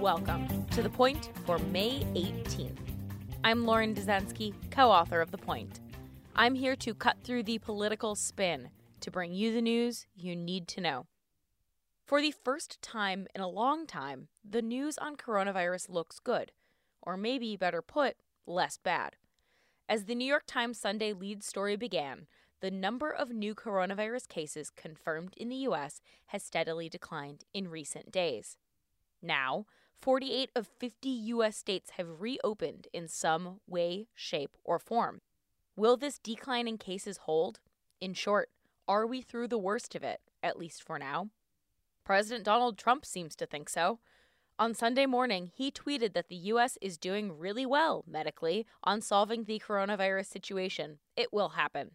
Welcome to The Point for May 18th. I'm Lauren Dezenski, co author of The Point. I'm here to cut through the political spin to bring you the news you need to know. For the first time in a long time, the news on coronavirus looks good, or maybe better put, less bad. As the New York Times Sunday lead story began, the number of new coronavirus cases confirmed in the U.S. has steadily declined in recent days. Now, 48 of 50 U.S. states have reopened in some way, shape, or form. Will this decline in cases hold? In short, are we through the worst of it, at least for now? President Donald Trump seems to think so. On Sunday morning, he tweeted that the U.S. is doing really well medically on solving the coronavirus situation. It will happen.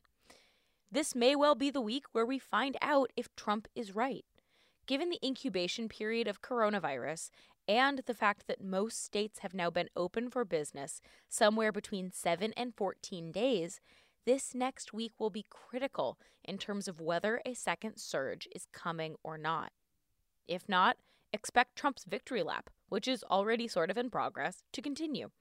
This may well be the week where we find out if Trump is right. Given the incubation period of coronavirus and the fact that most states have now been open for business somewhere between 7 and 14 days, this next week will be critical in terms of whether a second surge is coming or not. If not, expect Trump's victory lap, which is already sort of in progress, to continue.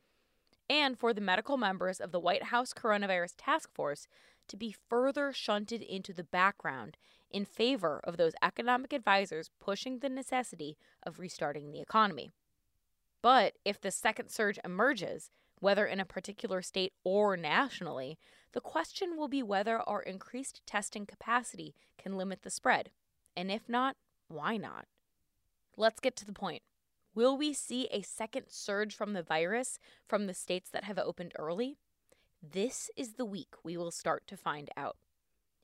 And for the medical members of the White House Coronavirus Task Force to be further shunted into the background in favor of those economic advisors pushing the necessity of restarting the economy. But if the second surge emerges, whether in a particular state or nationally, the question will be whether our increased testing capacity can limit the spread. And if not, why not? Let's get to the point. Will we see a second surge from the virus from the states that have opened early? This is the week we will start to find out.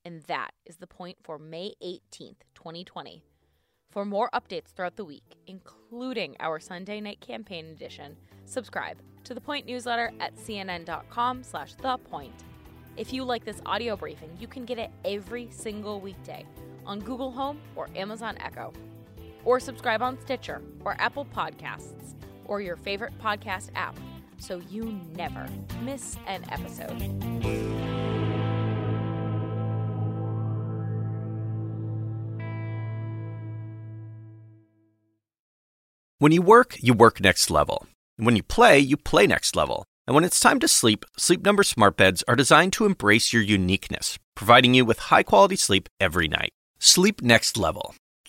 And that is the point for May 18th, 2020. For more updates throughout the week, including our Sunday night campaign edition, subscribe to the Point newsletter at cnn.com slash the point. If you like this audio briefing, you can get it every single weekday on Google Home or Amazon Echo. Or subscribe on Stitcher or Apple Podcasts or your favorite podcast app so you never miss an episode. When you work, you work next level. When you play, you play next level. And when it's time to sleep, Sleep Number smart beds are designed to embrace your uniqueness, providing you with high-quality sleep every night. Sleep next level.